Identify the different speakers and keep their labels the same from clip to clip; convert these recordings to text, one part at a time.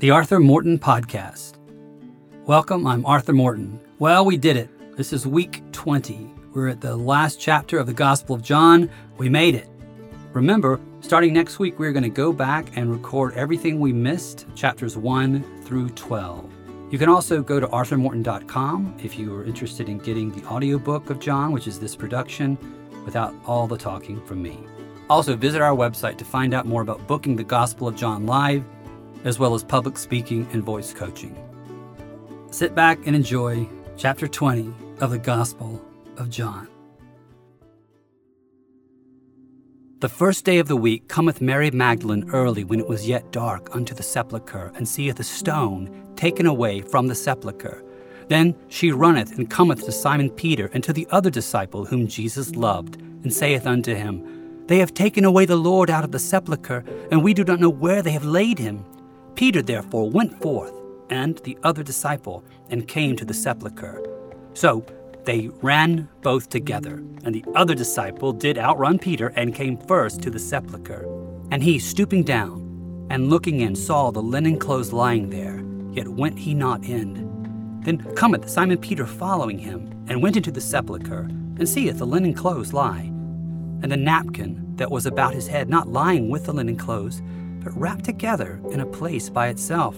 Speaker 1: The Arthur Morton Podcast. Welcome, I'm Arthur Morton. Well, we did it. This is week 20. We're at the last chapter of the Gospel of John. We made it. Remember, starting next week, we're going to go back and record everything we missed, chapters 1 through 12. You can also go to arthurmorton.com if you are interested in getting the audiobook of John, which is this production, without all the talking from me. Also, visit our website to find out more about booking the Gospel of John live as well as public speaking and voice coaching. Sit back and enjoy chapter 20 of the Gospel of John. The first day of the week cometh Mary Magdalene early when it was yet dark unto the sepulchre, and seeth a stone taken away from the sepulchre. Then she runneth and cometh to Simon Peter and to the other disciple whom Jesus loved, and saith unto him, They have taken away the Lord out of the sepulchre, and we do not know where they have laid him. Peter therefore went forth, and the other disciple, and came to the sepulchre. So they ran both together, and the other disciple did outrun Peter, and came first to the sepulchre. And he, stooping down, and looking in, saw the linen clothes lying there, yet went he not in. Then cometh Simon Peter following him, and went into the sepulchre, and seeth the linen clothes lie, and the napkin that was about his head not lying with the linen clothes, but wrapped together in a place by itself.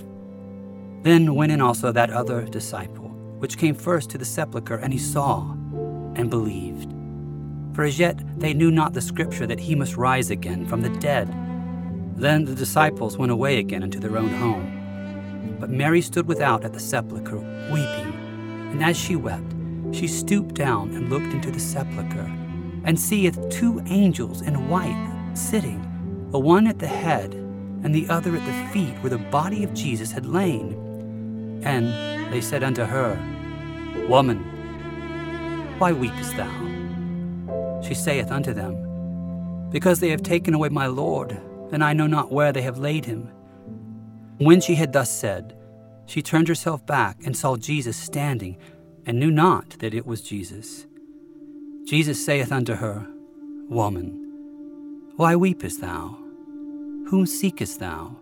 Speaker 1: Then went in also that other disciple, which came first to the sepulchre, and he saw and believed. For as yet they knew not the scripture that he must rise again from the dead. Then the disciples went away again into their own home. But Mary stood without at the sepulchre, weeping. And as she wept, she stooped down and looked into the sepulchre, and seeth two angels in white sitting, the one at the head and the other at the feet where the body of Jesus had lain. And they said unto her, Woman, why weepest thou? She saith unto them, Because they have taken away my Lord, and I know not where they have laid him. When she had thus said, she turned herself back and saw Jesus standing, and knew not that it was Jesus. Jesus saith unto her, Woman, why weepest thou? Whom seekest thou?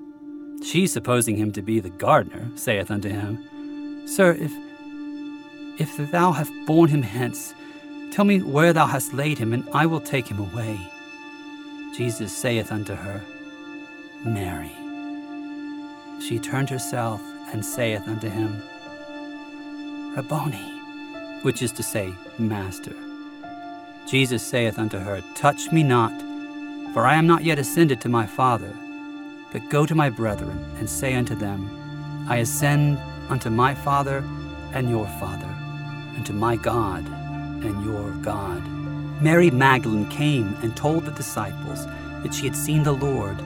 Speaker 1: She, supposing him to be the gardener, saith unto him, Sir, if if thou hast borne him hence, tell me where thou hast laid him, and I will take him away. Jesus saith unto her, Mary. She turned herself and saith unto him, Rabboni, which is to say, Master. Jesus saith unto her, Touch me not for I am not yet ascended to my Father, but go to my brethren, and say unto them, I ascend unto my Father and your Father, and to my God and your God. Mary Magdalene came and told the disciples that she had seen the Lord,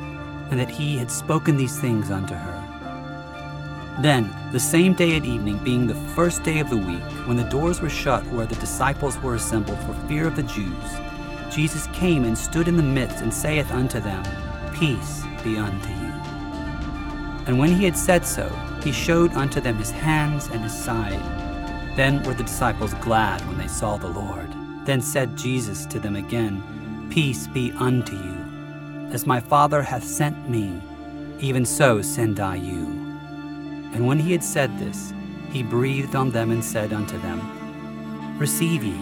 Speaker 1: and that he had spoken these things unto her. Then, the same day at evening, being the first day of the week, when the doors were shut where the disciples were assembled for fear of the Jews, Jesus came and stood in the midst and saith unto them, Peace be unto you. And when he had said so, he showed unto them his hands and his side. Then were the disciples glad when they saw the Lord. Then said Jesus to them again, Peace be unto you. As my Father hath sent me, even so send I you. And when he had said this, he breathed on them and said unto them, Receive ye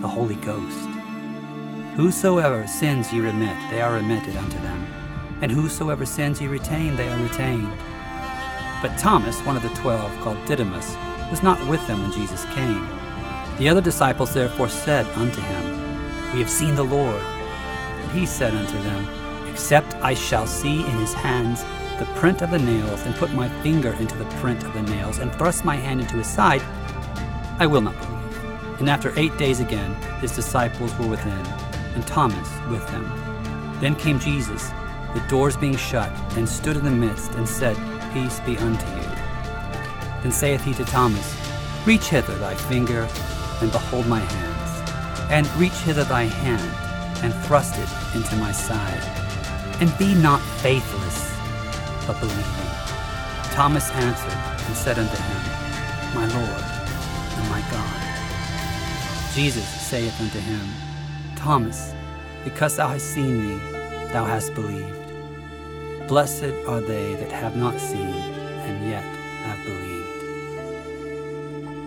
Speaker 1: the Holy Ghost. Whosoever sins ye remit, they are remitted unto them. And whosoever sins ye retain, they are retained. But Thomas, one of the twelve, called Didymus, was not with them when Jesus came. The other disciples therefore said unto him, We have seen the Lord. And he said unto them, Except I shall see in his hands the print of the nails, and put my finger into the print of the nails, and thrust my hand into his side, I will not believe. And after eight days again, his disciples were within and Thomas with them. Then came Jesus, the doors being shut, and stood in the midst, and said, Peace be unto you. Then saith he to Thomas, Reach hither thy finger, and behold my hands, and reach hither thy hand, and thrust it into my side. And be not faithless, but believe me. Thomas answered and said unto him, My Lord and my God. Jesus saith unto him, Thomas, because thou hast seen me, thou hast believed. Blessed are they that have not seen and yet have believed.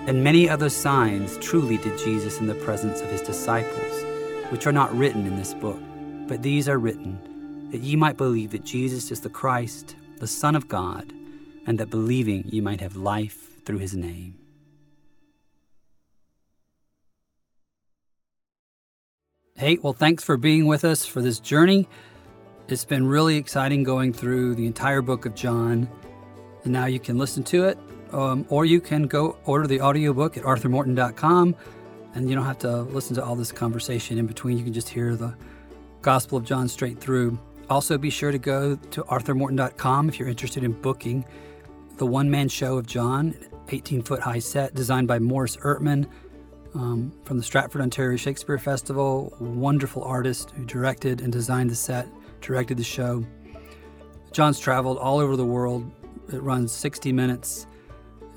Speaker 1: And many other signs truly did Jesus in the presence of his disciples, which are not written in this book, but these are written that ye might believe that Jesus is the Christ, the Son of God, and that believing ye might have life through his name. Hey, well, thanks for being with us for this journey. It's been really exciting going through the entire book of John. And now you can listen to it, um, or you can go order the audiobook at arthurmorton.com. And you don't have to listen to all this conversation in between. You can just hear the Gospel of John straight through. Also, be sure to go to arthurmorton.com if you're interested in booking the one man show of John, 18 foot high set, designed by Morris Ertman um, from the Stratford, Ontario Shakespeare Festival. Wonderful artist who directed and designed the set, directed the show. John's traveled all over the world. It runs 60 minutes,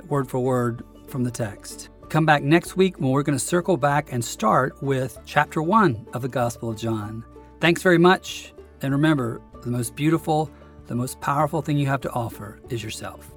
Speaker 1: word for word from the text. Come back next week when we're going to circle back and start with chapter one of the Gospel of John. Thanks very much. And remember, the most beautiful, the most powerful thing you have to offer is yourself.